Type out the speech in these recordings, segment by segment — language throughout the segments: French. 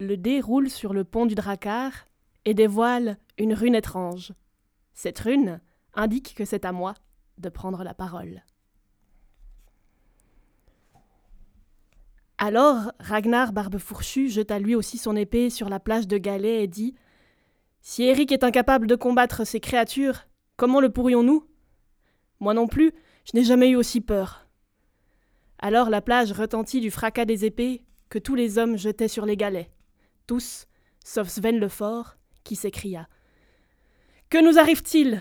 le dé roule sur le pont du Dracar et dévoile une rune étrange. Cette rune indique que c'est à moi de prendre la parole. Alors Ragnar Barbe Fourchue jeta lui aussi son épée sur la plage de Galets et dit Si Eric est incapable de combattre ces créatures, comment le pourrions-nous? Moi non plus, je n'ai jamais eu aussi peur. Alors la plage retentit du fracas des épées que tous les hommes jetaient sur les galets. Tous, sauf Sven le Fort, qui s'écria Que nous arrive-t-il?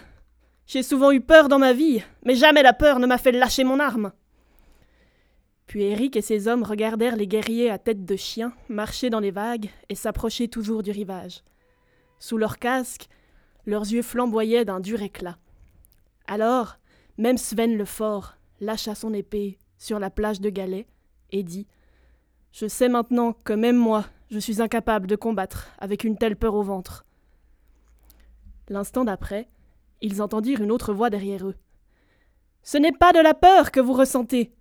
J'ai souvent eu peur dans ma vie, mais jamais la peur ne m'a fait lâcher mon arme. Puis Eric et ses hommes regardèrent les guerriers à tête de chien marcher dans les vagues et s'approcher toujours du rivage. Sous leurs casques, leurs yeux flamboyaient d'un dur éclat. Alors, même Sven le Fort lâcha son épée sur la plage de Galets et dit Je sais maintenant que même moi, je suis incapable de combattre avec une telle peur au ventre. L'instant d'après, ils entendirent une autre voix derrière eux. Ce n'est pas de la peur que vous ressentez.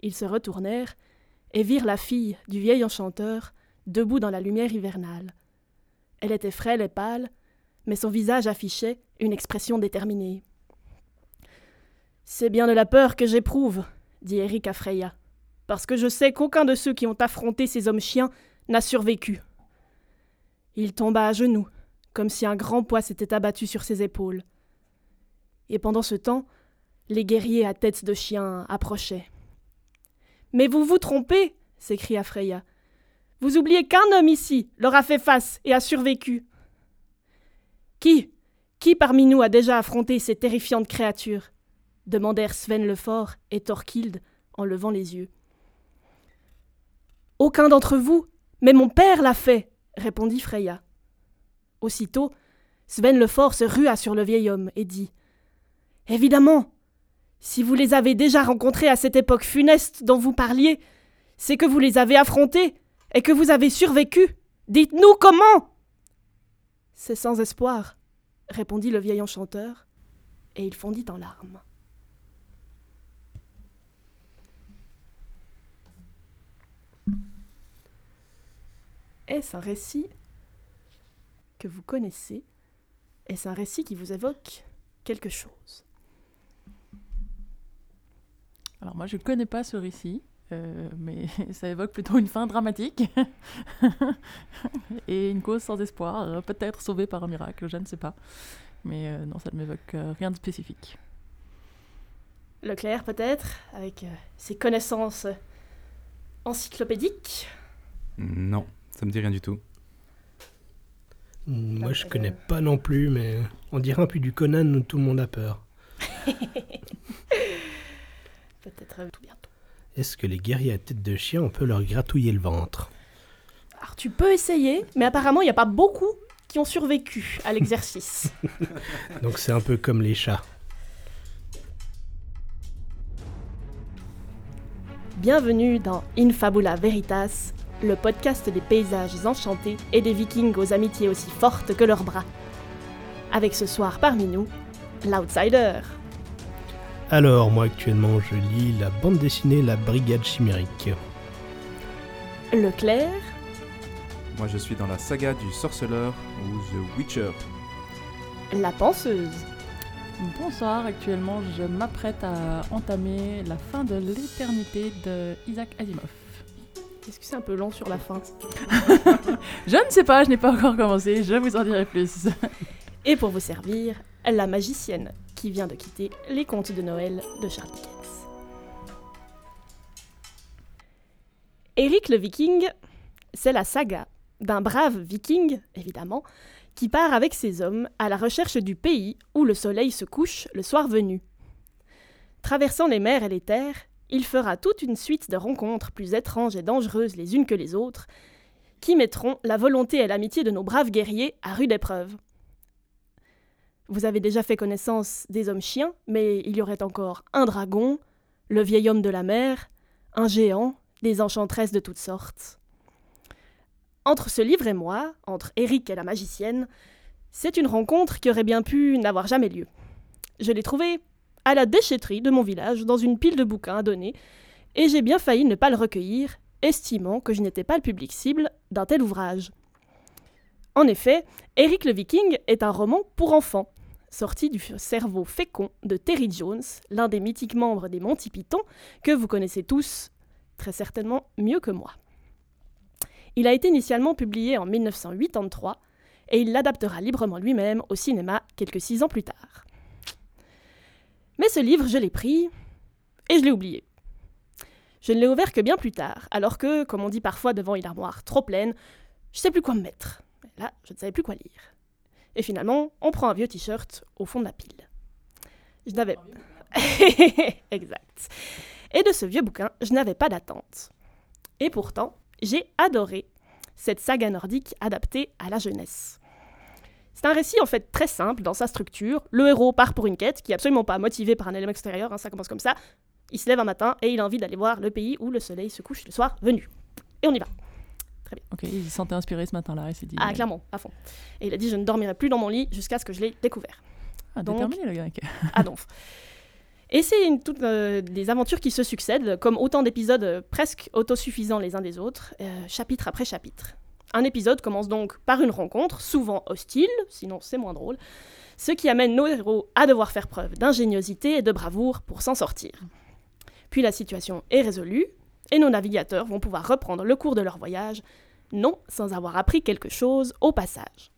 Ils se retournèrent et virent la fille du vieil enchanteur debout dans la lumière hivernale. Elle était frêle et pâle, mais son visage affichait une expression déterminée. C'est bien de la peur que j'éprouve, dit Eric à Freya, parce que je sais qu'aucun de ceux qui ont affronté ces hommes chiens n'a survécu. Il tomba à genoux, comme si un grand poids s'était abattu sur ses épaules. Et pendant ce temps, les guerriers à tête de chien approchaient. Mais vous vous trompez, s'écria Freya. Vous oubliez qu'un homme ici leur a fait face et a survécu. Qui Qui parmi nous a déjà affronté ces terrifiantes créatures? demandèrent Sven le Fort et Thorkild en levant les yeux. Aucun d'entre vous, mais mon père l'a fait, répondit Freya. Aussitôt, Sven le Fort se rua sur le vieil homme et dit Évidemment, si vous les avez déjà rencontrés à cette époque funeste dont vous parliez, c'est que vous les avez affrontés et que vous avez survécu. Dites-nous comment C'est sans espoir, répondit le vieil enchanteur, et il fondit en larmes. Est-ce un récit que vous connaissez? Est-ce un récit qui vous évoque quelque chose? Alors moi je ne connais pas ce récit, euh, mais ça évoque plutôt une fin dramatique et une cause sans espoir, euh, peut-être sauvée par un miracle, je ne sais pas. Mais euh, non, ça ne m'évoque rien de spécifique. Leclerc peut-être, avec ses connaissances encyclopédiques? Non, ça me dit rien du tout. Moi je connais pas non plus, mais on dirait un peu du Conan où tout le monde a peur. Peut-être tout bientôt. Est-ce que les guerriers à tête de chien, on peut leur gratouiller le ventre? Alors tu peux essayer, mais apparemment il n'y a pas beaucoup qui ont survécu à l'exercice. Donc c'est un peu comme les chats. Bienvenue dans Infabula Veritas, le podcast des paysages enchantés et des vikings aux amitiés aussi fortes que leurs bras. Avec ce soir parmi nous, l'outsider. Alors, moi actuellement, je lis la bande dessinée La Brigade Chimérique. Leclerc. Moi, je suis dans la saga du sorceleur ou The Witcher. La penseuse. Bonsoir, actuellement je m'apprête à entamer la fin de l'éternité de Isaac Asimov. Est-ce que c'est un peu long sur la fin Je ne sais pas, je n'ai pas encore commencé, je vous en dirai plus. Et pour vous servir, la magicienne qui vient de quitter les contes de Noël de Charles Dickens. Eric le Viking, c'est la saga d'un brave viking, évidemment, qui part avec ses hommes à la recherche du pays où le soleil se couche le soir venu. Traversant les mers et les terres, il fera toute une suite de rencontres plus étranges et dangereuses les unes que les autres, qui mettront la volonté et l'amitié de nos braves guerriers à rude épreuve. Vous avez déjà fait connaissance des hommes chiens, mais il y aurait encore un dragon, le vieil homme de la mer, un géant, des enchantresses de toutes sortes. Entre ce livre et moi, entre Eric et la magicienne, c'est une rencontre qui aurait bien pu n'avoir jamais lieu. Je l'ai trouvée à la déchetterie de mon village, dans une pile de bouquins à donner, et j'ai bien failli ne pas le recueillir, estimant que je n'étais pas le public cible d'un tel ouvrage. En effet, Eric le Viking est un roman pour enfants, sorti du cerveau fécond de Terry Jones, l'un des mythiques membres des Monty Python, que vous connaissez tous très certainement mieux que moi. Il a été initialement publié en 1983 et il l'adaptera librement lui-même au cinéma quelques six ans plus tard. Mais ce livre, je l'ai pris et je l'ai oublié. Je ne l'ai ouvert que bien plus tard, alors que, comme on dit parfois devant une armoire trop pleine, je ne sais plus quoi me mettre. Là, je ne savais plus quoi lire. Et finalement, on prend un vieux t-shirt au fond de la pile. Je n'avais. exact. Et de ce vieux bouquin, je n'avais pas d'attente. Et pourtant, j'ai adoré cette saga nordique adaptée à la jeunesse. C'est un récit en fait très simple dans sa structure. Le héros part pour une quête qui est absolument pas motivée par un élément extérieur, hein, ça commence comme ça. Il se lève un matin et il a envie d'aller voir le pays où le soleil se couche le soir venu. Et on y va. Très bien. Ok, il se sentait inspiré ce matin-là et s'est dit. Ah, clairement, à fond. Et il a dit Je ne dormirai plus dans mon lit jusqu'à ce que je l'ai découvert. Ah, déterminé le grec. ah, donc. Et c'est toutes euh, des aventures qui se succèdent, comme autant d'épisodes euh, presque autosuffisants les uns des autres, euh, chapitre après chapitre. Un épisode commence donc par une rencontre, souvent hostile, sinon c'est moins drôle, ce qui amène nos héros à devoir faire preuve d'ingéniosité et de bravoure pour s'en sortir. Puis la situation est résolue, et nos navigateurs vont pouvoir reprendre le cours de leur voyage, non sans avoir appris quelque chose au passage.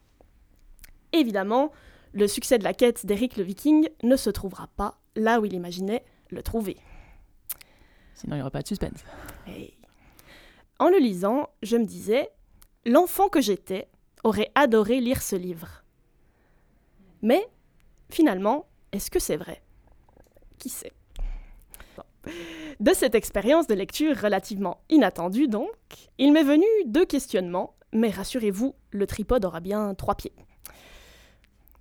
Évidemment, le succès de la quête d'Eric le Viking ne se trouvera pas là où il imaginait le trouver. Sinon, il n'y aurait pas de suspense. En le lisant, je me disais, l'enfant que j'étais aurait adoré lire ce livre. Mais, finalement, est-ce que c'est vrai? Qui sait? De cette expérience de lecture relativement inattendue, donc, il m'est venu deux questionnements, mais rassurez-vous, le tripode aura bien trois pieds.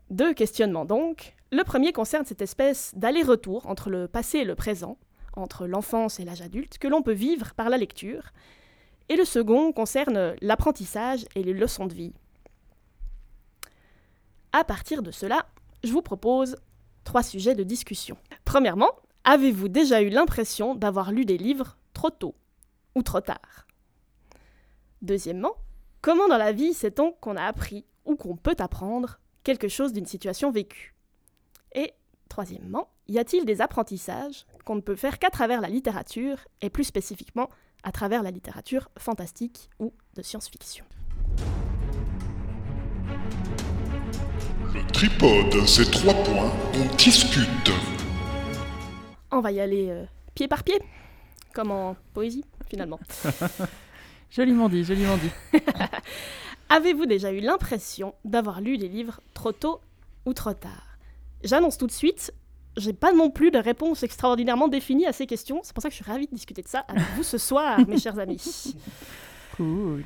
Deux questionnements donc. Le premier concerne cette espèce d'aller-retour entre le passé et le présent, entre l'enfance et l'âge adulte, que l'on peut vivre par la lecture. Et le second concerne l'apprentissage et les leçons de vie. À partir de cela, je vous propose trois sujets de discussion. Premièrement, avez-vous déjà eu l'impression d'avoir lu des livres trop tôt ou trop tard? Deuxièmement, comment dans la vie sait-on qu'on a appris ou qu'on peut apprendre quelque chose d'une situation vécue? Et troisièmement, y a-t-il des apprentissages qu'on ne peut faire qu'à travers la littérature, et plus spécifiquement à travers la littérature fantastique ou de science-fiction Le tripode, c'est trois points, on discute. On va y aller euh, pied par pied, comme en poésie finalement. joliment dit, joliment dit. Avez-vous déjà eu l'impression d'avoir lu des livres trop tôt ou trop tard? J'annonce tout de suite, j'ai pas non plus de réponse extraordinairement définie à ces questions. C'est pour ça que je suis ravie de discuter de ça avec vous ce soir, mes chers amis. Cool.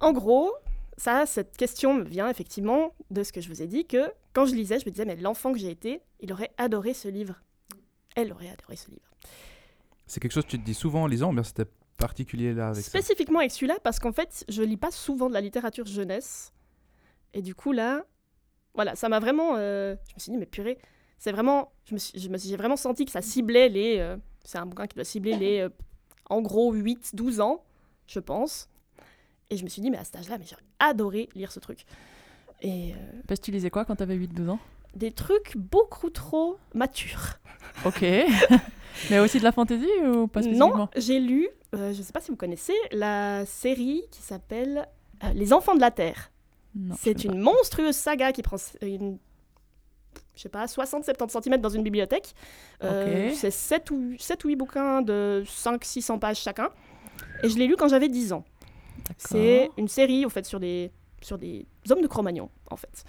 En gros, ça, cette question me vient effectivement de ce que je vous ai dit, que quand je lisais, je me disais, mais l'enfant que j'ai été, il aurait adoré ce livre. Elle aurait adoré ce livre. C'est quelque chose que tu te dis souvent en lisant, ou bien c'était particulier là avec Spécifiquement avec celui-là, parce qu'en fait, je lis pas souvent de la littérature jeunesse. Et du coup, là, voilà, ça m'a vraiment. Euh, je me suis dit, mais purée, c'est vraiment. Je me suis, j'ai vraiment senti que ça ciblait les. Euh, c'est un bouquin qui doit cibler les. Euh, en gros, 8, 12 ans, je pense. Et je me suis dit, mais à cet âge-là, mais j'aurais adoré lire ce truc. Et. Parce que tu lisais quoi quand t'avais 8, 12 ans? Des trucs beaucoup trop matures. Ok. mais aussi de la fantaisie ou pas spécifiquement? Non, j'ai lu euh, je ne sais pas si vous connaissez, la série qui s'appelle euh, Les Enfants de la Terre. C'est une monstrueuse saga qui prend une, je sais pas, 60-70 cm dans une bibliothèque. Euh, c'est 7 ou, 7 ou 8 bouquins de 500-600 pages chacun. Et je l'ai lu quand j'avais 10 ans. C'est une série, en fait, sur des, sur des hommes de Cro-Magnon, en fait.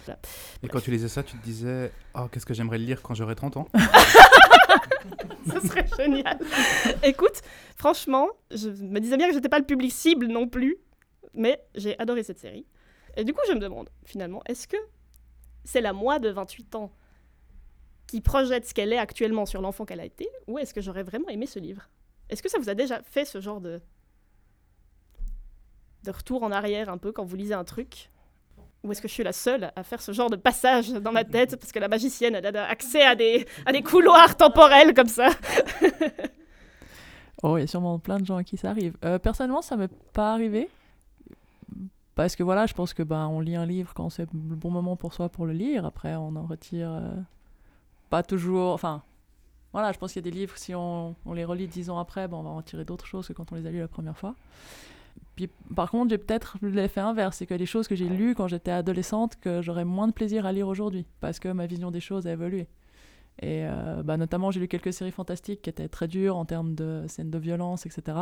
Et quand tu lisais ça, tu te disais Oh, qu'est-ce que j'aimerais lire quand j'aurai 30 ans? Ce serait génial. Écoute, franchement, je me disais bien que j'étais pas le public cible non plus, mais j'ai adoré cette série. Et du coup, je me demande, finalement, est-ce que c'est la moi de 28 ans? Qui projette ce qu'elle est actuellement sur l'enfant qu'elle a été, ou est-ce que j'aurais vraiment aimé ce livre? Est-ce que ça vous a déjà fait ce genre de de retour en arrière un peu quand vous lisez un truc? Ou est-ce que je suis la seule à faire ce genre de passage dans ma tête parce que la magicienne a accès à des, à des couloirs temporels comme ça? Oh, il y a sûrement plein de gens à qui ça arrive. Euh, personnellement, ça m'est pas arrivé. Parce que voilà, je pense que ben, on lit un livre quand c'est le bon moment pour soi pour le lire. Après, on en retire euh, pas toujours. Enfin, voilà, je pense qu'il y a des livres, si on, les relit dix ans après, on va en retirer d'autres choses que quand on les a lus la première fois. Puis, par contre, j'ai peut-être l'effet inverse, c'est que des choses que j'ai lues quand j'étais adolescente, que j'aurais moins de plaisir à lire aujourd'hui, parce que ma vision des choses a évolué. Et euh, bah, notamment, j'ai lu quelques séries fantastiques qui étaient très dures en termes de scènes de violence, etc.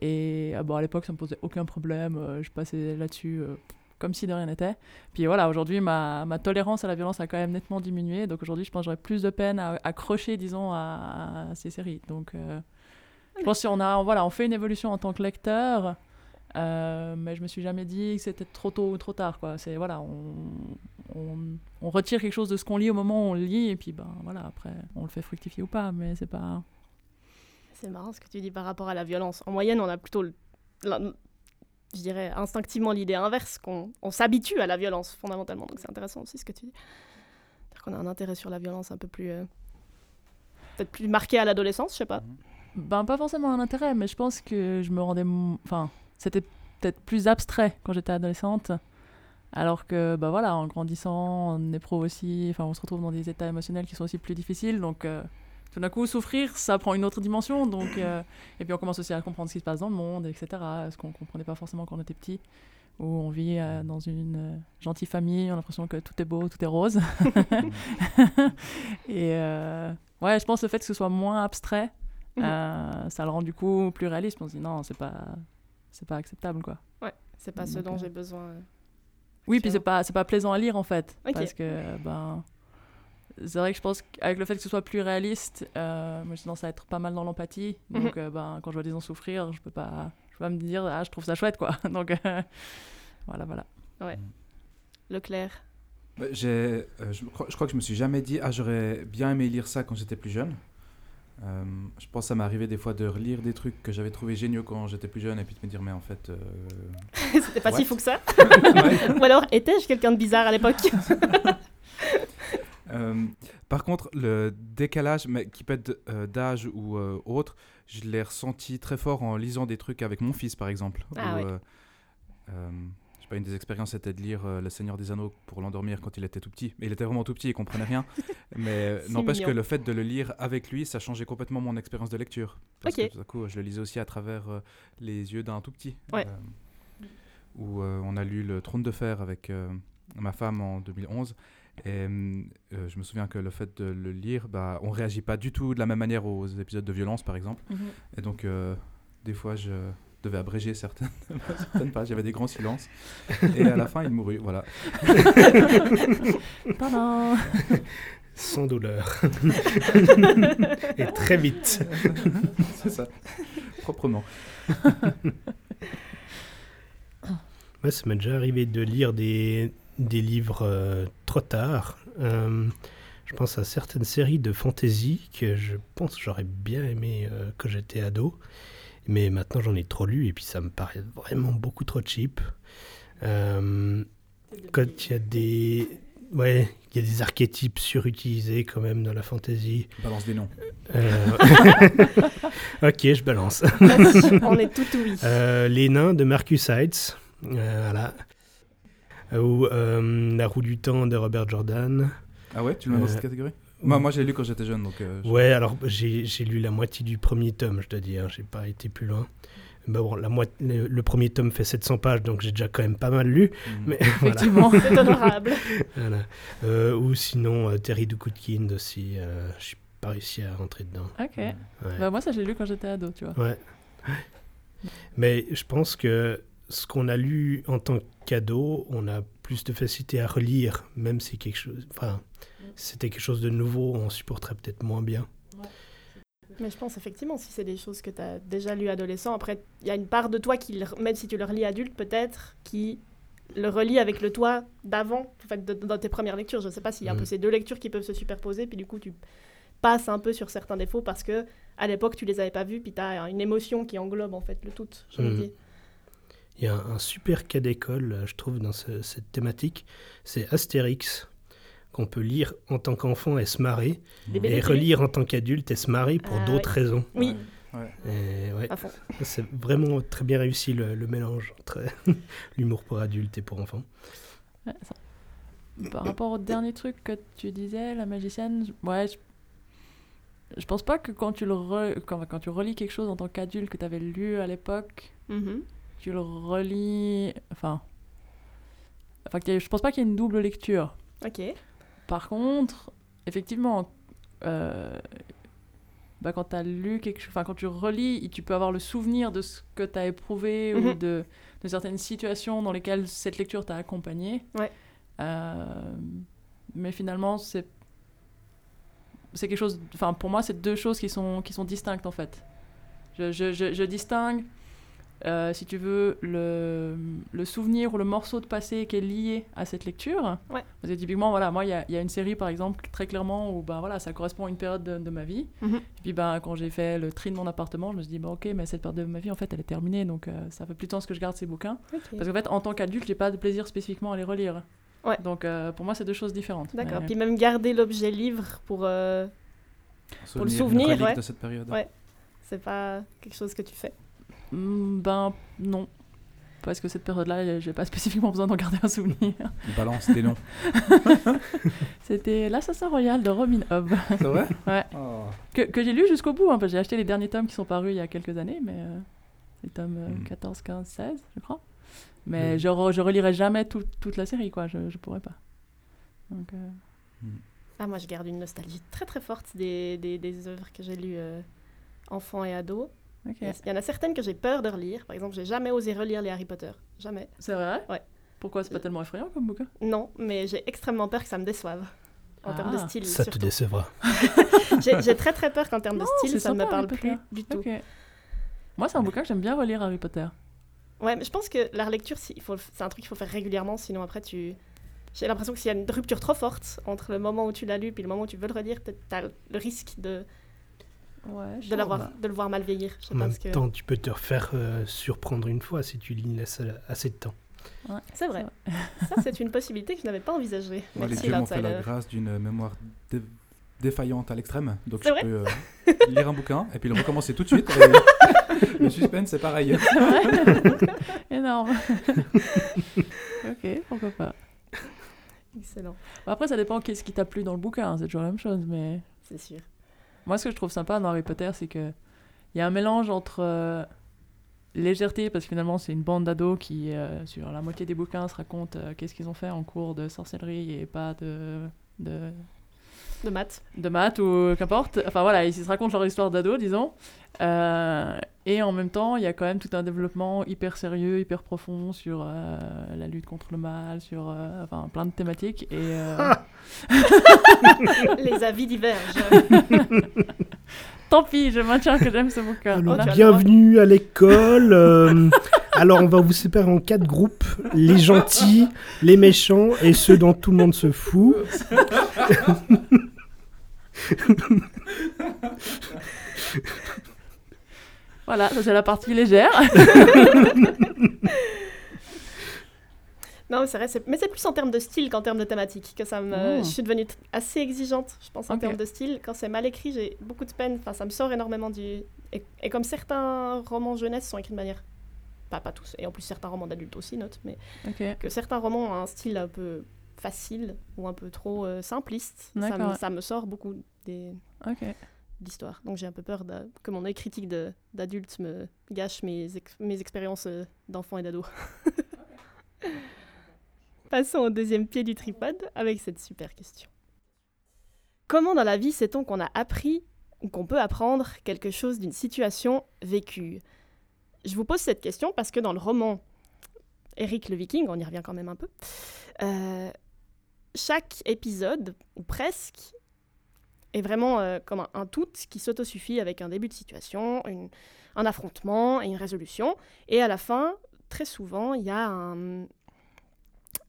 Et ah bon, à l'époque, ça me posait aucun problème. euh, je passais là-dessus euh, comme si de rien n'était. Puis voilà, aujourd'hui, ma, tolérance à la violence a quand même nettement diminué. Donc aujourd'hui, je pense que j'aurais plus de peine à accrocher, disons, à, ces séries. Donc euh, je pense qu'on a, voilà, on fait une évolution en tant que lecteur. euh, mais je me suis jamais dit que c'était trop tôt ou trop tard c'est voilà on, retire quelque chose de ce qu'on lit au moment où on lit et puis ben voilà après on le fait fructifier ou pas mais c'est pas C'est marrant ce que tu dis par rapport à la violence. En moyenne, on a plutôt, je dirais, instinctivement l'idée inverse, qu'on on s'habitue à la violence fondamentalement. Donc c'est intéressant aussi ce que tu dis. C'est-à-dire qu'on a un intérêt sur la violence un peu plus, euh, peut-être plus marqué à l'adolescence, je sais pas. Ben, pas forcément un intérêt, mais je pense que je me rendais. Enfin, c'était peut-être plus abstrait quand j'étais adolescente. Alors que, bah voilà, en grandissant, on éprouve aussi. Enfin, on se retrouve dans des états émotionnels qui sont aussi plus difficiles. Donc, euh, tout d'un coup, souffrir, ça prend une autre dimension. Donc, euh, et puis, on commence aussi à comprendre ce qui se passe dans le monde, etc. Ce qu'on comprenait pas forcément quand on était petit. Où on vit euh, dans une euh, gentille famille, on a l'impression que tout est beau, tout est rose. et ouais, je pense que le fait que ce soit moins abstrait, Mhm. ça le rend du coup plus réaliste. On se dit non, c'est pas, c'est pas acceptable quoi. C'est pas ce dont j'ai besoin. Oui, puis c'est pas, c'est pas plaisant à lire en fait, parce que ben, c'est vrai que je pense qu'avec le fait que ce soit plus réaliste, euh, moi j'ai tendance à être pas mal dans l'empathie. Donc Mhm. euh, ben, quand je vois des gens souffrir, je peux pas, je peux pas me dire ah je trouve ça chouette quoi. Donc euh, voilà voilà. Leclerc. Bah, J'ai, euh, je, crois, je crois que je me suis jamais dit ah j'aurais bien aimé lire ça quand j'étais plus jeune. Euh, je pense que ça m'est arrivé des fois de relire des trucs que j'avais trouvé géniaux quand j'étais plus jeune et puis de me dire mais en fait euh, C'était pas si fou que ça. ouais. Ou alors, étais-je quelqu'un de bizarre à l'époque? Euh, par contre, le décalage, mais qui peut être euh, d'âge ou euh, autre, je l'ai ressenti très fort en lisant des trucs avec mon fils, par exemple. Ah où, ouais. je sais pas, une des expériences, c'était de lire Le Seigneur des Anneaux pour l'endormir quand il était tout petit. Mais il était vraiment tout petit, il comprenait rien. mais n'empêche que le fait de le lire avec lui, ça changeait complètement mon expérience de lecture. Parce que tout à coup, je le lisais aussi à travers les yeux d'un tout petit. Ouais. Où on a lu Le Trône de Fer avec ma femme en 2011. Et euh, je me souviens que le fait de le lire, bah, on réagit pas du tout de la même manière aux épisodes de violence, par exemple. Et donc, euh, des fois, je devais abréger certaines, certaines pages. Il y avait des grands silences. Et à la fin, il mourut. Voilà. Tadam Sans douleur. Et très vite. C'est ça. Proprement. Moi, ça m'est déjà arrivé de lire des, des livres euh, trop tard. Euh, je pense à certaines séries de fantasy que je pense que j'aurais bien aimé euh, quand j'étais ado. Mais maintenant, j'en ai trop lu et puis ça me paraît vraiment beaucoup trop cheap. Euh, quand il y a des... Ouais, il y a des archétypes surutilisés quand même dans la fantasy. Balance des noms. Euh, ok, je balance. On est tout oui. Euh, les nains de Marcus Heights, euh, voilà. Ou euh, La roue du temps de Robert Jordan. Ah ouais, tu le mets dans Euh, cette catégorie? Moi, moi j'ai lu quand j'étais jeune. Donc, euh, Ouais, alors j'ai j'ai lu la moitié du premier tome, je dois dire, j'ai pas été plus loin. Mais bon, la moitié, le, le premier tome fait 700 pages, donc j'ai déjà quand même pas mal lu. Mais voilà. Effectivement. C'est honorable. voilà. Euh, ou sinon, euh, Terry Doukoutkine aussi, euh, je suis pas réussi à rentrer dedans. Ok. Ouais. Bah, moi ça j'ai lu quand j'étais ado, tu vois. Ouais. Mais je pense que ce qu'on a lu en tant qu'ado, on a plus de facilité à relire, même si quelque chose, enfin, c'était quelque chose de nouveau, on supporterait peut-être moins bien. Mais je pense effectivement, si c'est des choses que tu as déjà lues adolescent, après, il y a une part de toi qui, même si tu le relis adulte, peut-être, qui le relie avec le toi d'avant, en fait, de- dans tes premières lectures. Je ne sais pas s'il y a un peu ces deux lectures qui peuvent se superposer, puis du coup, tu passes un peu sur certains défauts parce que à l'époque, tu les avais pas vus, puis tu as une émotion qui englobe en fait le tout, je. Il y a un, un super cas d'école, euh, je trouve, dans ce- cette thématique, c'est Astérix, qu'on peut lire en tant qu'enfant et se marrer, et relire en tant qu'adulte et se marrer pour Ah, d'autres raisons. Oui, Ouais. Ouais, c'est vraiment très bien réussi le, le mélange entre l'humour pour adultes et pour enfants. Ça. Par rapport au dernier truc que tu disais, la magicienne, je- ouais, je, je pense pas que quand tu, le re- quand, quand tu relis quelque chose en tant qu'adulte que tu avais lu à l'époque, Mhm. Tu le relis. Enfin. enfin je pense pas qu'il y ait une double lecture. Ok. Par contre, effectivement, euh, bah, quand tu as lu quelque chose, enfin quand tu relis, tu peux avoir le souvenir de ce que tu as éprouvé ou Mhm. de, de certaines situations dans lesquelles cette lecture t'a accompagné. Ouais. Euh, mais finalement, c'est c'est quelque chose. Enfin, pour moi, c'est deux choses qui sont qui sont distinctes en fait. Je, je, je, je distingue, euh, si tu veux, le, le souvenir ou le morceau de passé qui est lié à cette lecture. Ouais. Parce que typiquement, voilà, moi, il y a, il y a une série, par exemple, très clairement, où ben, voilà, ça correspond à une période de, de ma vie. Mhm. Et puis, ben, quand j'ai fait le tri de mon appartement, je me suis dit, bah, ok, mais cette période de ma vie, en fait, elle est terminée, donc euh, ça fait plus de sens que je garde ces bouquins. Parce qu'en fait, en tant qu'adulte, j'ai pas de plaisir spécifiquement à les relire. Ouais. Donc, euh, pour moi, c'est deux choses différentes. D'accord. Mais- Puis même garder l'objet livre pour. euh, Pour le souvenir, ouais. de cette période. Ouais. c'est pas quelque chose que tu fais. Hmm, Ben, non. Parce que cette période-là, j'ai pas spécifiquement besoin d'en garder un souvenir. Balance des noms. C'était L'Assassin Royal de Robin Hobb. C'est vrai Ouais. Oh. que, que j'ai lu jusqu'au bout. hein, parce que j'ai acheté les derniers tomes qui sont parus il y a quelques années, mais euh, les tomes euh, Mm. 14, 15, 16, je crois. Mais Mm. je, re- je relirai jamais tout- toute la série, quoi. Je, je pourrais pas. Donc, euh, Ah, moi, je garde une nostalgie très très forte des, des, des œuvres que j'ai lues euh, enfants et ados. Il y a- il y en a certaines que j'ai peur de relire. Par exemple, j'ai jamais osé relire les Harry Potter. Jamais. C'est vrai? Ouais. Pourquoi c'est pas tellement effrayant comme bouquin? Non, mais j'ai extrêmement peur que ça me déçoive. En termes de Ah. style, Ça te décevra. J'ai très très peur qu'en termes de style, ça ne me parle Harry plus Potter. du tout. Moi, c'est un bouquin que j'aime bien relire, Harry Potter. Ouais, mais je pense que la relecture, si- il faut le- c'est un truc qu'il faut faire régulièrement, sinon après tu. J'ai l'impression que s'il y a une rupture trop forte entre le moment où tu l'as lu et le moment où tu veux le relire, peut-être t'as le risque de, Ouais, de, l'avoir, de le voir mal vieillir. Je En même que... temps, tu peux te refaire euh, surprendre une fois si tu lis laisses assez de temps. C'est vrai. Ça, c'est une possibilité que je n'avais pas envisagée. Moi, les dieux m'ont fait la grâce d'une mémoire dé- défaillante à l'extrême. Donc je vrai peux euh, lire un bouquin et puis le recommencer tout de suite. et le suspense, c'est pareil. Énorme. ok, pourquoi pas. Excellent, Bon, Après, ça dépend qu'est-ce qui t'a plu dans le bouquin, c'est toujours la même chose, mais... c'est sûr. Moi, ce que je trouve sympa dans Harry Potter, c'est que il y a un mélange entre euh, légèreté, parce que finalement, c'est une bande d'ados qui, euh, sur la moitié des bouquins, se racontent euh, qu'est-ce qu'ils ont fait en cours de sorcellerie et pas de, De maths. de maths ou qu'importe. Enfin voilà, ils se racontent leur histoire d'ado, disons. Euh, et en même temps, il y a quand même tout un développement hyper sérieux, hyper profond sur euh, la lutte contre le mal, sur euh, enfin, plein de thématiques. Et, euh, Les avis divergent. tant pis, je maintiens que j'aime ce bouquin. Alors, bienvenue à l'école. euh, alors, on va vous séparer en quatre groupes les gentils, les méchants et ceux dont tout le monde se fout. Voilà, ça c'est la partie légère. Non, mais c'est vrai, mais c'est plus en termes de style qu'en termes de thématique que ça me. Mm. Je suis devenue assez exigeante, je pense, en termes de style. Quand c'est mal écrit, j'ai beaucoup de peine. Enfin, ça me sort énormément du. Et, et comme certains romans jeunesse sont écrits de manière. Pas, pas tous, et en plus certains romans d'adultes aussi, note, mais que certains romans ont un style un peu facile ou un peu trop euh, simpliste. Ça me, D'accord. ça me sort beaucoup des d'histoires. Donc j'ai un peu peur de- que mon œil critique d'adulte me gâche mes, ex- mes expériences euh, d'enfant et d'ado. Passons au deuxième pied du tripode avec cette super question. Comment dans la vie sait-on qu'on a appris ou qu'on peut apprendre quelque chose d'une situation vécue? Je vous pose cette question parce que dans le roman Eric le Viking, on y revient quand même un peu, euh, chaque épisode, ou presque, est vraiment euh, comme un, tout qui s'autosuffit avec un début de situation, un affrontement et une résolution. Et à la fin, très souvent, il y a un,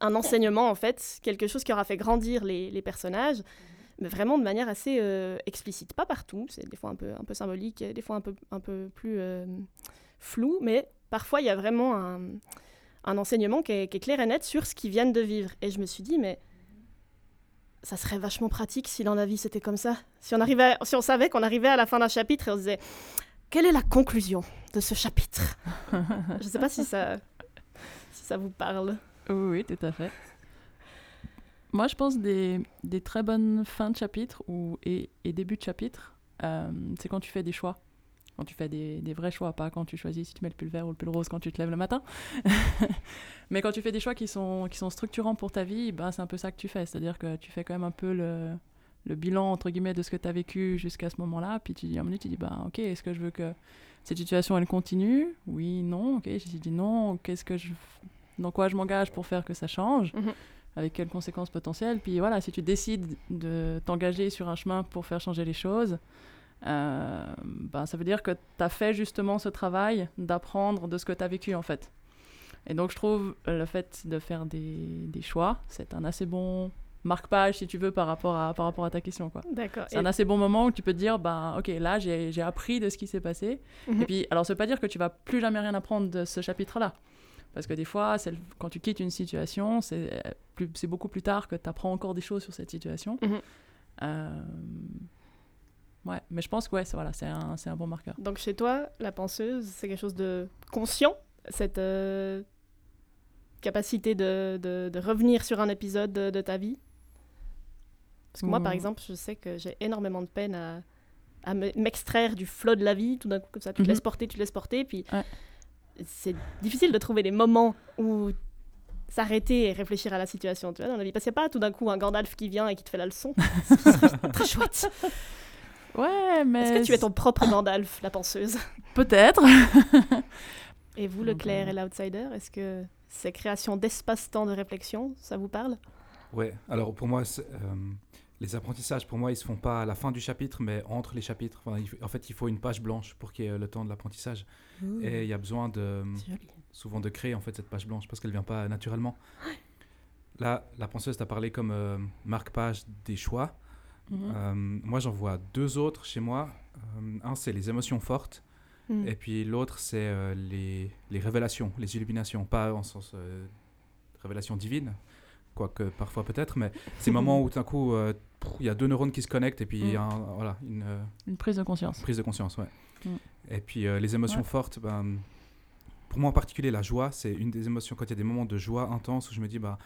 enseignement, en fait, quelque chose qui aura fait grandir les, personnages, mais vraiment de manière assez euh, explicite. Pas partout, c'est des fois un peu, symbolique, des fois un peu, plus euh, flou, mais parfois il y a vraiment un, enseignement qui est clair et net sur ce qu'ils viennent de vivre. Et je me suis dit, mais ça serait vachement pratique si dans la vie c'était comme ça. Si on, arrivait, si on savait qu'on arrivait à la fin d'un chapitre et on se disait quelle est la conclusion de ce chapitre? Je ne sais pas si ça, si ça vous parle. Oui, tout à fait. Moi, je pense des, des très bonnes fins de chapitre ou, et, et début de chapitre, euh, c'est quand tu fais des choix. Quand tu fais des, des, vrais choix, pas quand tu choisis si tu mets le pull vert ou le pull rose quand tu te lèves le matin. Mais quand tu fais des choix qui sont, qui sont structurants pour ta vie, ben, c'est un peu ça que tu fais. C'est-à-dire que tu fais quand même un peu le, le bilan, entre guillemets, de ce que tu as vécu jusqu'à ce moment-là. Puis tu dis, à un moment tu dis, bah, ok, est-ce que je veux que cette situation, elle continue? Oui, non, ok. J'ai dit non, qu'est-ce que je... Dans quoi je m'engage pour faire que ça change? Mhm. avec quelles conséquences potentielles? Puis voilà, si tu décides de t'engager sur un chemin pour faire changer les choses, ben, ça veut dire que tu as fait justement ce travail d'apprendre de ce que tu as vécu en fait. Et donc je trouve euh, le fait de faire des, des choix, c'est un assez bon marque-page si tu veux par rapport à, par rapport à ta question. quoi. D'accord. C'est un assez bon moment où tu peux te dire, ben, ok, là j'ai j'ai appris de ce qui s'est passé. Mhm. Et puis, alors ça veut pas dire que tu vas plus jamais rien apprendre de ce chapitre-là. Parce que des fois, c'est le- quand tu quittes une situation, c'est plus- c'est beaucoup plus tard que tu apprends encore des choses sur cette situation. Mhm. Euh, Ouais, mais je pense que ouais, c'est voilà, un, un bon marqueur. Donc chez toi, la penseuse, c'est quelque chose de conscient, cette euh, capacité de, de, de revenir sur un épisode de, de ta vie? Parce que moi, par exemple, je sais que j'ai énormément de peine à, à me- m'extraire du flot de la vie. Tout d'un coup, comme ça, tu te Mhm. laisses porter, tu te laisses porter. Puis Ouais. c'est difficile de trouver des moments où s'arrêter et réfléchir à la situation, tu vois, dans la vie. Parce qu'il n'y a pas tout d'un coup un Gandalf qui vient et qui te fait la leçon. Très chouette. Ouais, mais Est-ce que tu es ton propre Gandalf, la penseuse? Peut-être. Et vous, le clair et l'outsider, est-ce que ces créations d'espace-temps de réflexion, ça vous parle? Ouais, alors pour moi, euh, les apprentissages, pour moi, ils se font pas à la fin du chapitre, mais entre les chapitres. Enfin, il faut- en fait, il faut une page blanche pour qu'il y ait le temps de l'apprentissage. Et il y a besoin de, souvent de créer en fait cette page blanche parce qu'elle vient pas naturellement. Là, la penseuse t'a parlé comme euh, marque-page des choix. Mhm. Euh, moi, j'en vois deux autres chez moi. Euh, un, c'est les émotions fortes. Hmm. Et puis l'autre, c'est euh, les, les révélations, les illuminations. Pas en sens révélation divine, quoique parfois peut-être, mais ces moments où tout d'un coup, il y a deux neurones qui se connectent et puis il y a un- voilà, une Une prise de conscience. prise de conscience. Ouais. Mm. Et puis les émotions Ouais. fortes, ben, pour moi en particulier, la joie, c'est une des émotions, quand il y a des moments de joie intense où je me dis, bah,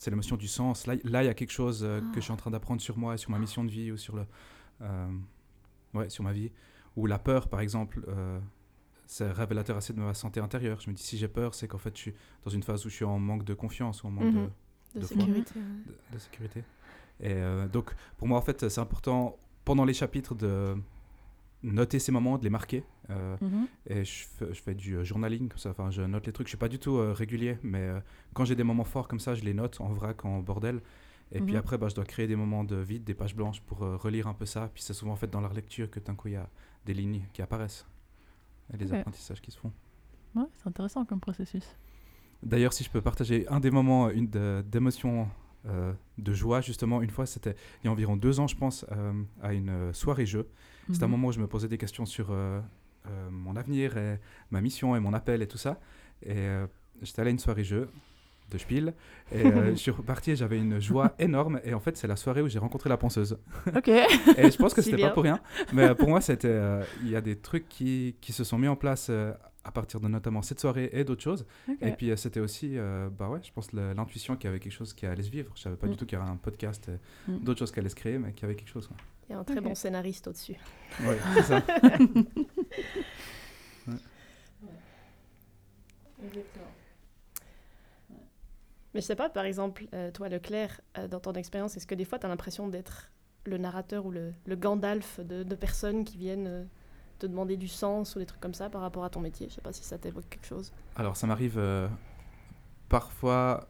c'est l'émotion du sens. Là, là, il y a quelque chose euh, que je suis en train d'apprendre sur moi, sur ma mission de vie ou sur, le, euh, ouais, sur ma vie. Ou la peur, par exemple, euh, c'est révélateur assez de ma santé intérieure. Je me dis, si j'ai peur, c'est qu'en fait, je suis dans une phase où je suis en manque de confiance ou en manque Mhm. de, De, de sécurité. de, de sécurité. Et euh, donc, pour moi, en fait, c'est important pendant les chapitres de noter ces moments, de les marquer. Euh, Mhm. et je fais, je fais du euh, journaling, comme ça. Enfin, je note les trucs. Je suis pas du tout euh, régulier, mais euh, quand j'ai des moments forts comme ça, je les note en vrac, en bordel. Et puis Mhm. après, bah, je dois créer des moments de vide, des pages blanches pour relire un peu ça. Puis c'est souvent en fait dans la lecture que d'un coup il y a des lignes qui apparaissent et des apprentissages qui se font. Ouais, c'est intéressant comme processus. D'ailleurs, si je peux partager un des moments une d'émotion, euh, de joie, justement, une fois, c'était il y a environ deux ans, je pense, euh, à une soirée jeu. C'était un Mhm. moment où je me posais des questions sur euh, mon avenir et ma mission et mon appel et tout ça. Et euh, j'étais allé à une soirée jeu de Spiel et euh, je suis reparti et j'avais une joie énorme. Et en fait, c'est la soirée où j'ai rencontré la penseuse. Ok. Et je pense que c'était pas pour rien. Mais euh, pour moi, c'était euh, il y a des trucs qui, qui se sont mis en place euh, à partir de notamment cette soirée et d'autres choses. Et puis euh, c'était aussi, euh, bah ouais, je pense l'intuition qu'il y avait quelque chose qui allait se vivre. Je savais pas Mm. du tout qu'il y aurait un podcast, Mm. d'autres choses qui allaient se créer, mais qu'il y avait quelque chose. Il y a un très bon scénariste au-dessus. Ouais, c'est ça. Mais je sais pas, par exemple, euh, toi, Leclerc, euh, dans ton expérience, est-ce que des fois, tu as l'impression d'être le narrateur ou le, le Gandalf de, de personnes qui viennent euh, te demander du sens ou des trucs comme ça par rapport à ton métier? Je sais pas si ça t'évoque quelque chose. Alors ça m'arrive euh, parfois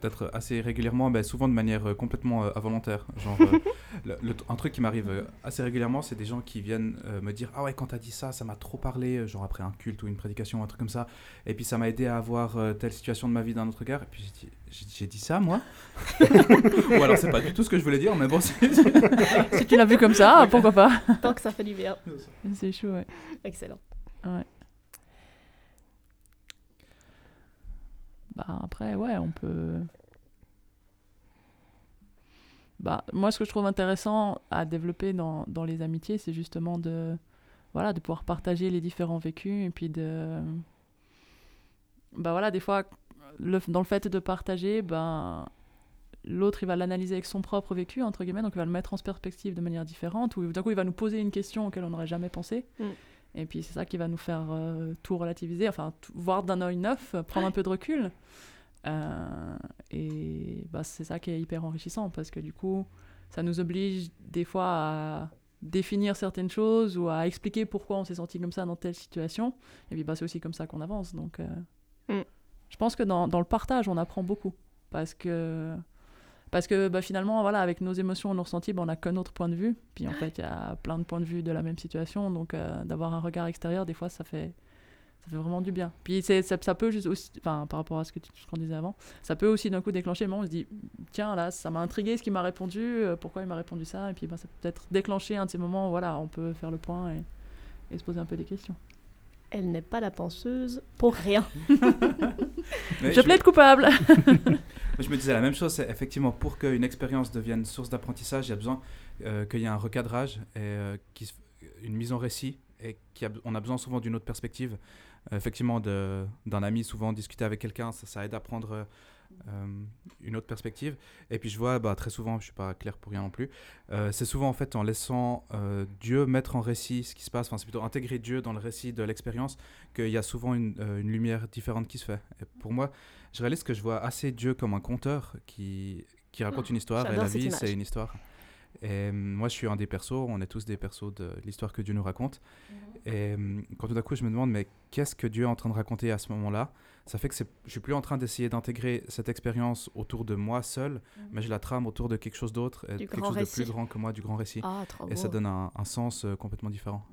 peut-être assez régulièrement, mais souvent de manière euh, complètement euh, involontaire. Genre, euh, le- le- un truc qui m'arrive euh, assez régulièrement, c'est des gens qui viennent euh, me dire Ah ouais, quand t'as dit ça, ça m'a trop parlé, genre après un culte ou une prédication, un truc comme ça. Et puis ça m'a aidé à avoir euh, telle situation de ma vie d'un autre regard. Et puis j'ai dit J'ai dit ça, moi? Ou alors c'est pas du tout ce que je voulais dire, mais bon, c'est. si tu l'as vu comme ça, pourquoi pas? Tant que ça fait du bien. C'est chaud, ouais. Excellent. Bah après, ouais, on peut. Bah, moi, ce que je trouve intéressant à développer dans, dans les amitiés, c'est justement de, voilà, de pouvoir partager les différents vécus et puis de. Bah voilà, des fois, dans le fait de partager, ben, l'autre il va l'analyser avec son propre vécu, entre guillemets, donc il va le mettre en perspective de manière différente, ou d'un coup il va nous poser une question auquel on n'aurait jamais pensé. Mm. Et puis c'est ça qui va nous faire euh, tout relativiser, enfin tout- voir d'un œil neuf, prendre un peu de recul. Euh, et bah, c'est ça qui est hyper enrichissant parce que du coup, ça nous oblige des fois à définir certaines choses ou à expliquer pourquoi on s'est senti comme ça dans telle situation. Et puis bah, c'est aussi comme ça qu'on avance. Donc euh, Mm. je pense que dans, dans le partage, on apprend beaucoup parce que parce que bah, finalement, voilà, avec nos émotions, nos ressentis, bah, on n'a qu'un autre point de vue. Puis en fait, il y a plein de points de vue de la même situation. Donc euh, d'avoir un regard extérieur, des fois, ça fait, ça fait vraiment du bien. Puis c'est- ça, ça peut juste aussi, enfin, par rapport à ce que tu- ce qu'on disait avant, ça peut aussi d'un coup déclencher où on se dit, tiens, là, ça m'a intrigué ce qu'il m'a répondu, euh, pourquoi il m'a répondu ça? Et puis bah, ça peut peut-être déclencher un de ces moments où voilà, on peut faire le point et, et se poser un peu des questions. Elle n'est pas la penseuse pour rien. Mais Je plaide coupable Je me disais la même chose, c'est effectivement pour qu'une expérience devienne source d'apprentissage, il y a besoin euh, qu'il y ait un recadrage et euh, une mise en récit et qui a, besoin souvent d'une autre perspective. Euh, effectivement, d'un ami, souvent discuter avec quelqu'un, ça, ça aide à prendre une autre perspective. Et puis je vois bah, très souvent, je suis pas clair pour rien non plus, euh, c'est souvent en fait en laissant euh, Dieu mettre en récit ce qui se passe, enfin c'est plutôt intégrer Dieu dans le récit de l'expérience qu'il y a souvent une, euh, une lumière différente qui se fait. Et pour moi, je réalise que je vois assez Dieu comme un conteur qui, qui raconte une histoire et la vie c'est une histoire. Et hum, moi je suis un des persos, on est tous des persos de l'histoire que Dieu nous raconte. Et hum, quand tout d'un coup je me demande mais qu'est-ce que Dieu est en train de raconter à ce moment-là? Ça fait que je suis plus en train d'essayer d'intégrer cette expérience autour de moi seul, mais je la trame autour de quelque chose d'autre, quelque chose de plus grand que moi, du grand récit. Ah, trop beau. et ça donne un, un sens euh, complètement différent.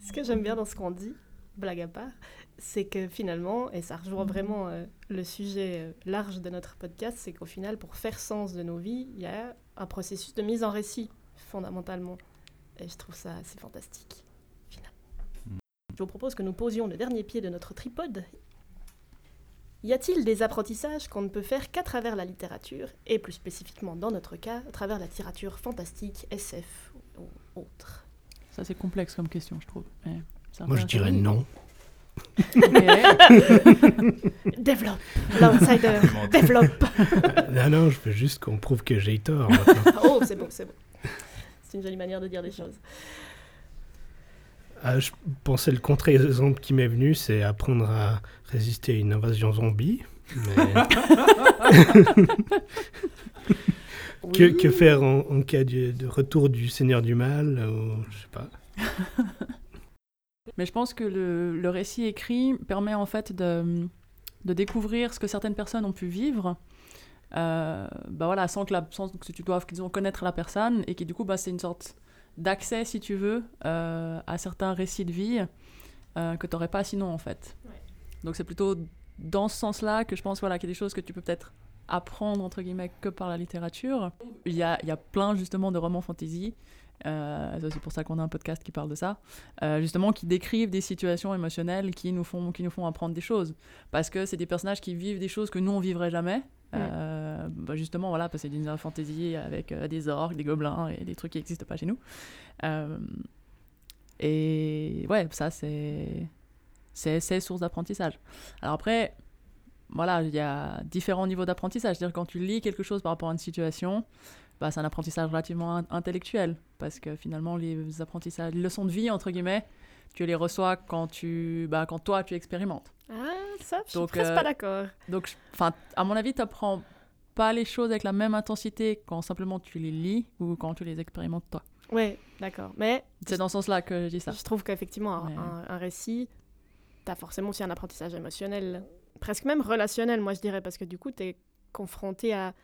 Ce que j'aime bien dans ce qu'on dit, blague à part, c'est que finalement, et ça rejoint vraiment euh, le sujet euh, large de notre podcast, c'est qu'au final, pour faire sens de nos vies, il y a un processus de mise en récit, fondamentalement. Et je trouve ça assez fantastique, finalement. Mm. Je vous propose que nous posions le dernier pied de notre tripode. Y a-t-il des apprentissages qu'on ne peut faire qu'à travers la littérature, et plus spécifiquement dans notre cas, à travers la littérature fantastique, SF ou autre? Ça, c'est complexe comme question, je trouve. Mais Moi, je dirais non. Ok. Développe, l'outsider, développe. non, non, je veux juste qu'on prouve que j'ai tort. maintenant. Oh, c'est bon, c'est bon. C'est une jolie manière de dire les choses. Ah, je pensais le contre-exemple qui m'est venu, c'est apprendre à résister à une invasion zombie. Mais que, faire en, en cas de, de retour du Seigneur du Mal ou, Je sais pas. Mais je pense que le, le récit écrit permet en fait de, de découvrir ce que certaines personnes ont pu vivre. euh, bah voilà, sans que, la, sans que tu doives disons, connaître la personne et qui du coup bah, c'est une sorte d'accès si tu veux euh, à certains récits de vie euh, que tu n'aurais pas sinon en fait. Ouais. Donc c'est plutôt dans ce sens-là que je pense voilà, qu'il y a des choses que tu peux peut-être apprendre entre guillemets que par la littérature. Il y a, il y a plein justement de romans fantasy. Euh, c'est pour ça qu'on a un podcast qui parle de ça. Euh, justement qui décrivent des situations émotionnelles qui nous font qui nous font apprendre des choses. Parce que c'est des personnages qui vivent des choses que nous on vivrait jamais. Euh, bah, justement voilà parce que c'est une fantasy avec des orques des gobelins et des trucs qui n'existent pas chez nous. Et ouais ça c'est c'est c'est source d'apprentissage. Alors après voilà il y a différents niveaux d'apprentissage. C'est-à-dire quand tu lis quelque chose par rapport à une situation bah, c'est un apprentissage relativement in- intellectuel parce que finalement les apprentissages les leçons de vie entre guillemets tu les reçois quand tu bah, quand toi tu expérimentes Ah, ça, je suis Donc, presque euh, pas d'accord. donc à mon avis tu n'apprends pas les choses avec la même intensité quand simplement tu les lis ou quand tu les expérimentes toi Ouais, d'accord. Mais c'est dans ce sens-là que je dis ça je trouve qu'effectivement, un, Mais- un- un récit, t'as forcément aussi un apprentissage émotionnel, presque même relationnel, moi je dirais, parce que du coup, t'es confronté à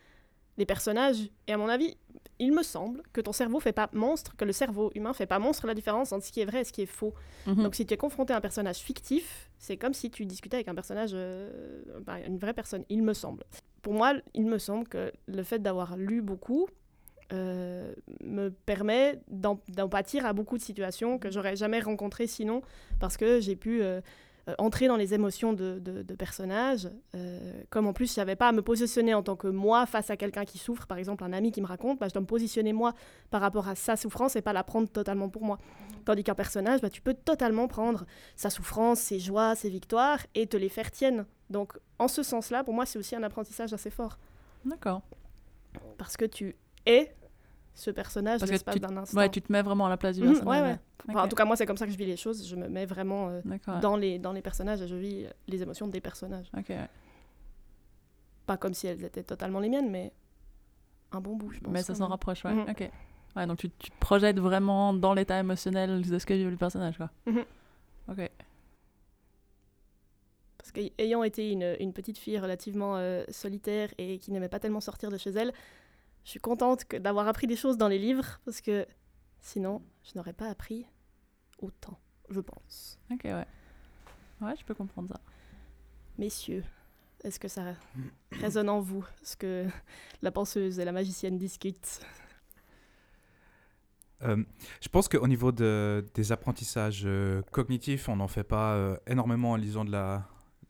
des personnages, et à mon avis, il me semble que ton cerveau fait pas monstre, que le cerveau humain fait pas monstre la différence entre ce qui est vrai et ce qui est faux. Mhm. Donc si tu es confronté à un personnage fictif, c'est comme si tu discutais avec un personnage, euh, bah, une vraie personne, il me semble. Pour moi, il me semble que le fait d'avoir lu beaucoup euh, me permet d'en pâtir à beaucoup de situations que j'aurais jamais rencontrées sinon, parce que j'ai pu euh, entrer dans les émotions de, de, de personnages. Euh, comme en plus, je n'avais pas à me positionner en tant que moi face à quelqu'un qui souffre, par exemple un ami qui me raconte, bah, je dois me positionner moi par rapport à sa souffrance et pas la prendre totalement pour moi. Tandis qu'un personnage, bah, tu peux totalement prendre sa souffrance, ses joies, ses victoires et te les faire tiennes. Donc en ce sens-là, pour moi, c'est aussi un apprentissage assez fort. D'accord. Parce que tu es ce personnage Parce que l'espace tu- d'un instant. Ouais, tu te mets vraiment à la place du Mhm, personnage. ouais, ouais. Enfin, en tout cas, moi, c'est comme ça que je vis les choses. Je me mets vraiment euh, dans, les, dans les personnages et je vis euh, les émotions des personnages. Ouais. Pas comme si elles étaient totalement les miennes, mais un bon bout, je pense. Mais ça s'en rapproche, ouais. Mhm. Ok. Ouais, donc tu, tu te projettes vraiment dans l'état émotionnel de ce que vit le personnage, quoi. Mhm. Ok. Parce qu'ayant été une, une petite fille relativement euh, solitaire et qui n'aimait pas tellement sortir de chez elle, je suis contente que- d'avoir appris des choses dans les livres parce que sinon, je n'aurais pas appris autant, je pense. Ok, ouais. Ouais, je peux comprendre ça. Messieurs, est-ce que ça résonne en vous ce que la penseuse et la magicienne discutent? Euh, je pense qu'au niveau de- des apprentissages euh, cognitifs, on n'en fait pas euh, énormément en lisant de la,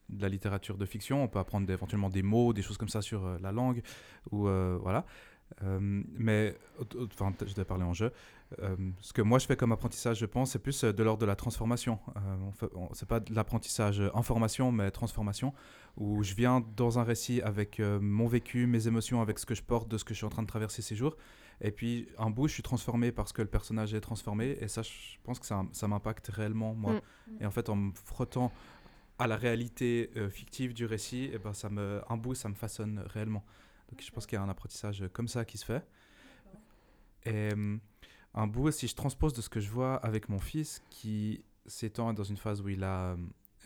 de la littérature de fiction. On peut apprendre éventuellement des mots, des choses comme ça sur euh, la langue. Ou, euh, voilà. Euh, mais, enfin, je dois parler en jeu. Euh, ce que moi je fais comme apprentissage, je pense, c'est plus euh, de l'ordre de la transformation. Euh, on fait- on- c'est pas de l'apprentissage euh, information, mais transformation, où je viens dans un récit avec euh, mon vécu, mes émotions, avec ce que je porte, de ce que je suis en train de traverser ces jours. Et puis, un bout, je suis transformé parce que le personnage est transformé. Et ça, je pense que ça, ça m'impacte réellement, moi. Mm. Et en fait, en me frottant à la réalité euh, fictive du récit, et ben, ça me, un bout, ça me façonne réellement. Donc, je pense qu'il y a un apprentissage comme ça qui se fait. Et euh, un bout, si je transpose de ce que je vois avec mon fils, qui s'étend dans une phase où il a... euh,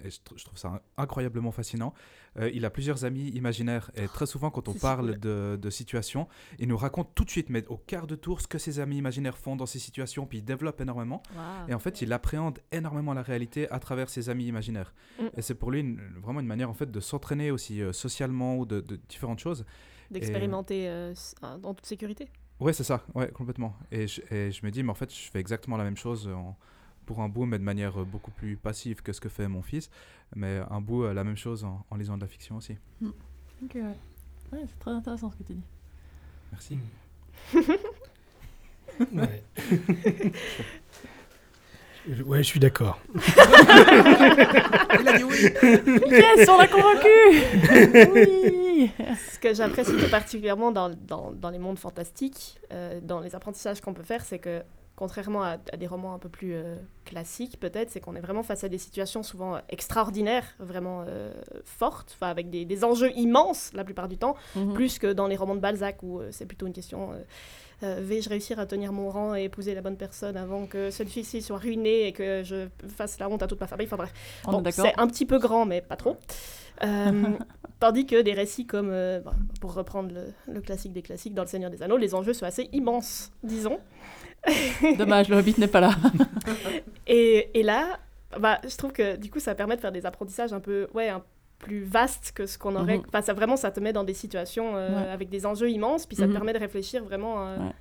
et je, tr- je trouve ça incroyablement fascinant. euh, il a plusieurs amis imaginaires et très souvent quand on parle de, de situations, il nous raconte tout de suite, mais au quart de tour, ce que ses amis imaginaires font dans ces situations, puis il développe énormément. Et en fait, il appréhende énormément la réalité à travers ses amis imaginaires. Mm. Et c'est pour lui une- vraiment une manière en fait de s'entraîner aussi euh, socialement ou de, de différentes choses. D'expérimenter euh, en en toute sécurité. Ouais, c'est ça, ouais, complètement. Et je, et je me dis, mais en fait, je fais exactement la même chose en- pour un bout, mais de manière euh, beaucoup plus passive que ce que fait mon fils. Mais un bout, euh, la même chose en, en lisant de la fiction aussi. Ok, ouais. Ouais, c'est très intéressant ce que tu dis. Merci. Ouais. Ouais, je suis d'accord. Il a dit oui Yes, on l'a convaincu Oui Ce que j'apprécie tout particulièrement dans, dans, dans les mondes fantastiques, euh, dans les apprentissages qu'on peut faire, c'est que contrairement à, à des romans un peu plus euh, classiques peut-être, c'est qu'on est vraiment face à des situations souvent extraordinaires, vraiment euh, fortes, enfin, avec des, des enjeux immenses la plupart du temps, Mhm. plus que dans les romans de Balzac où euh, c'est plutôt une question vais-je réussir à tenir mon rang et épouser la bonne personne avant que celui-ci soit ruiné et que je fasse la honte à toute ma famille? Enfin bref, Bon, c'est un petit peu grand, mais pas trop. Euh, tandis que des récits comme, euh, bah, pour reprendre le, le classique des classiques dans Le Seigneur des Anneaux, les enjeux sont assez immenses, disons. Dommage, le Hobbit n'est pas là. Et, et là, bah, je trouve que du coup, ça permet de faire des apprentissages un peu, ouais, un plus vastes que ce qu'on aurait. Mhm. Enfin, ça vraiment, ça te met dans des situations euh, Ouais. avec des enjeux immenses, puis ça Mhm. te permet de réfléchir vraiment, euh, Ouais.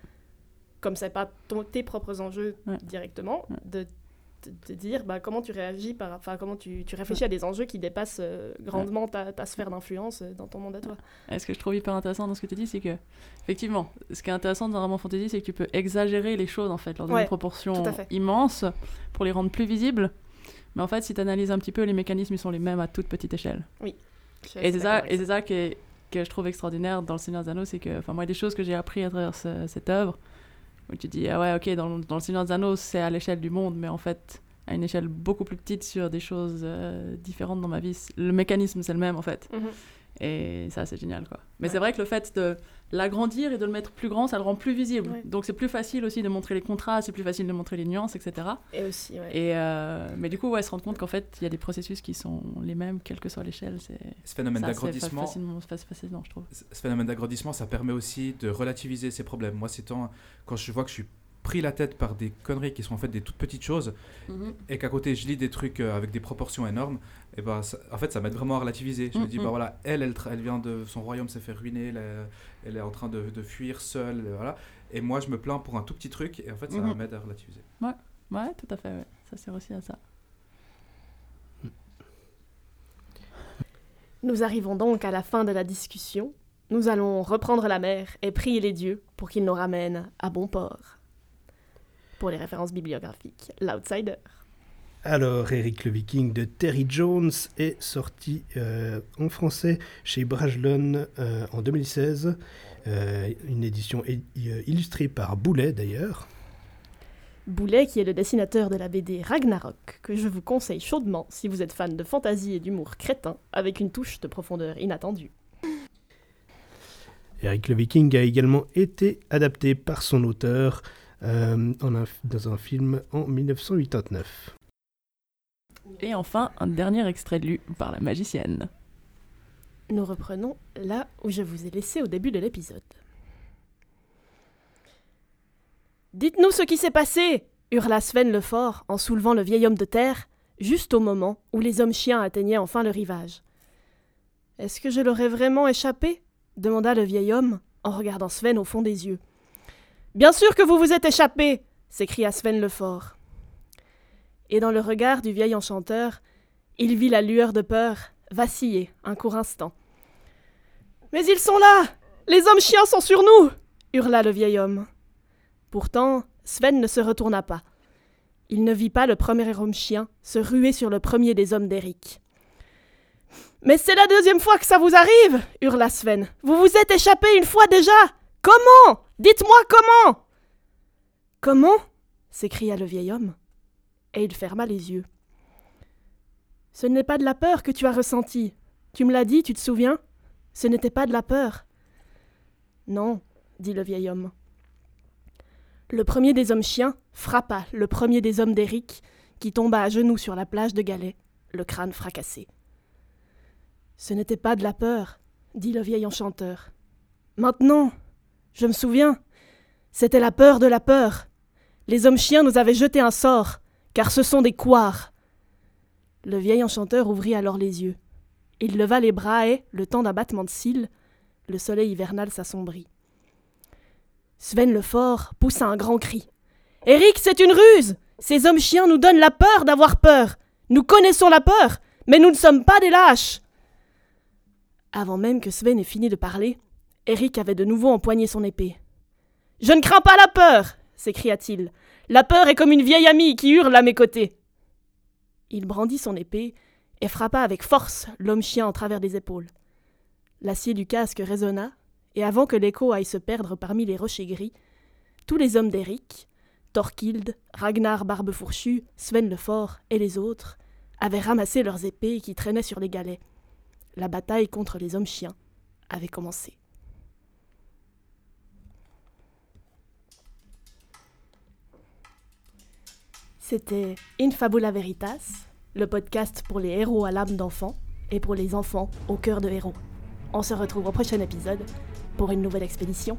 comme c'est pas ton- tes propres enjeux Ouais. directement, de te dire bah, comment tu réagis, par, enfin comment tu, tu réfléchis à des enjeux qui dépassent euh, grandement ta, ta sphère d'influence euh, dans ton monde à toi. Et ce que je trouve hyper intéressant dans ce que tu dis, c'est que, effectivement, ce qui est intéressant dans un roman fantasy, c'est que tu peux exagérer les choses, en fait, leur donner une proportion immense pour les rendre plus visibles. Mais en fait, si tu analyses un petit peu, les mécanismes, ils sont les mêmes à toute petite échelle. Suis Et c'est ça, et c'est ça qui est- que je trouve extraordinaire dans Le Seigneur des Anneaux, c'est que, enfin, moi, il y a des choses que j'ai appris à travers ce- cette œuvre, où tu dis, ah ouais, ok, dans, dans Le Seigneur des Anneaux, c'est à l'échelle du monde, mais en fait, à une échelle beaucoup plus petite sur des choses euh, différentes dans ma vie, le mécanisme, c'est le même, en fait. Mhm. Et ça, c'est génial, quoi. Mais Ouais. c'est vrai que le fait de l'agrandir et de le mettre plus grand, ça le rend plus visible. Ouais. Donc c'est plus facile aussi de montrer les contrastes, c'est plus facile de montrer les nuances, etc. Et aussi, ouais. Et euh, mais du coup, ouais, se rendre compte qu'en fait, il y a des processus qui sont les mêmes, quelle que soit l'échelle. C'est Ce phénomène d'agrandissement, facilement, fa- facilement, je trouve. ce phénomène d'agrandissement, ça permet aussi de relativiser ses problèmes. Moi, c'est tant quand je vois que je suis pris la tête par des conneries qui sont en fait des toutes petites choses et qu'à côté je lis des trucs euh, avec des proportions énormes, et ben ça- en fait ça m'aide vraiment à relativiser. Je me dis bah voilà, elle, elle, elle vient de son royaume s'est fait ruiner, elle, est- elle est en train de, de fuir seule, voilà. Et moi je me plains pour un tout petit truc et en fait ça Mhm. m'aide à relativiser. Ouais, tout à fait. Ouais. Ça sert aussi à ça. Nous arrivons donc à la fin de la discussion. Nous allons reprendre la mer et prier les dieux pour qu'ils nous ramènent à bon port. Pour les références bibliographiques, l'Outsider. Alors, Eric le Viking de Terry Jones est sorti euh, en français chez Brajlon euh, en 2016. Euh, une édition illustrée par Boulet d'ailleurs. Boulet, qui est le dessinateur de la BD Ragnarok, que je vous conseille chaudement si vous êtes fan de fantasy et d'humour crétin, avec une touche de profondeur inattendue. Eric le Viking a également été adapté par son auteur euh, en un- dans un film en 1989. Et enfin, un dernier extrait lu par la magicienne. Nous reprenons là où je vous ai laissé au début de l'épisode. Dites-nous ce qui s'est passé hurla Sven le Fort en soulevant le vieil homme de terre, juste au moment où les hommes chiens atteignaient enfin le rivage. Est-ce que je leur ai vraiment échappé? demanda le vieil homme en regardant Sven au fond des yeux. Bien sûr que vous vous êtes échappé s'écria Sven le Fort. Et dans le regard du vieil enchanteur, il vit la lueur de peur vaciller un court instant. Mais ils sont là Les hommes chiens sont sur nous hurla le vieil homme. Pourtant, Sven ne se retourna pas. Il ne vit pas le premier homme chien se ruer sur le premier des hommes d'Eric. Mais c'est la deuxième fois que ça vous arrive hurla Sven. Vous vous êtes échappé une fois déjà Comment? Dites-moi comment Comment s'écria le vieil homme. Et il ferma les yeux. Ce n'est pas de la peur que tu as ressenti. Tu me l'as dit, tu te souviens? Ce n'était pas de la peur. Non, dit le vieil homme. Le premier des hommes chiens frappa le premier des hommes d'Eric, qui tomba à genoux sur la plage de Galets, le crâne fracassé. Ce n'était pas de la peur, dit le vieil enchanteur. Maintenant, je me souviens, c'était la peur de la peur. Les hommes chiens nous avaient jeté un sort, car ce sont des couards. Le vieil enchanteur ouvrit alors les yeux. Il leva les bras et, le temps d'un battement de cils, le soleil hivernal s'assombrit. Sven le Fort poussa un grand cri. Eric, c'est une ruse Ces hommes chiens nous donnent la peur d'avoir peur Nous connaissons la peur, mais nous ne sommes pas des lâches Avant même que Sven ait fini de parler, Eric avait de nouveau empoigné son épée. Je ne crains pas la peur s'écria-t-il. La peur est comme une vieille amie qui hurle à mes côtés. Il brandit son épée et frappa avec force l'homme chien en travers des épaules. L'acier du casque résonna, et avant que l'écho aille se perdre parmi les rochers gris, tous les hommes d'Eric, Thorkild, Ragnar Barbe Fourchue, Sven le Fort et les autres, avaient ramassé leurs épées qui traînaient sur les galets. La bataille contre les hommes chiens avait commencé. C'était In Fabula Veritas, le podcast pour les héros à l'âme d'enfant et pour les enfants au cœur de héros. On se retrouve au prochain épisode pour une nouvelle expédition.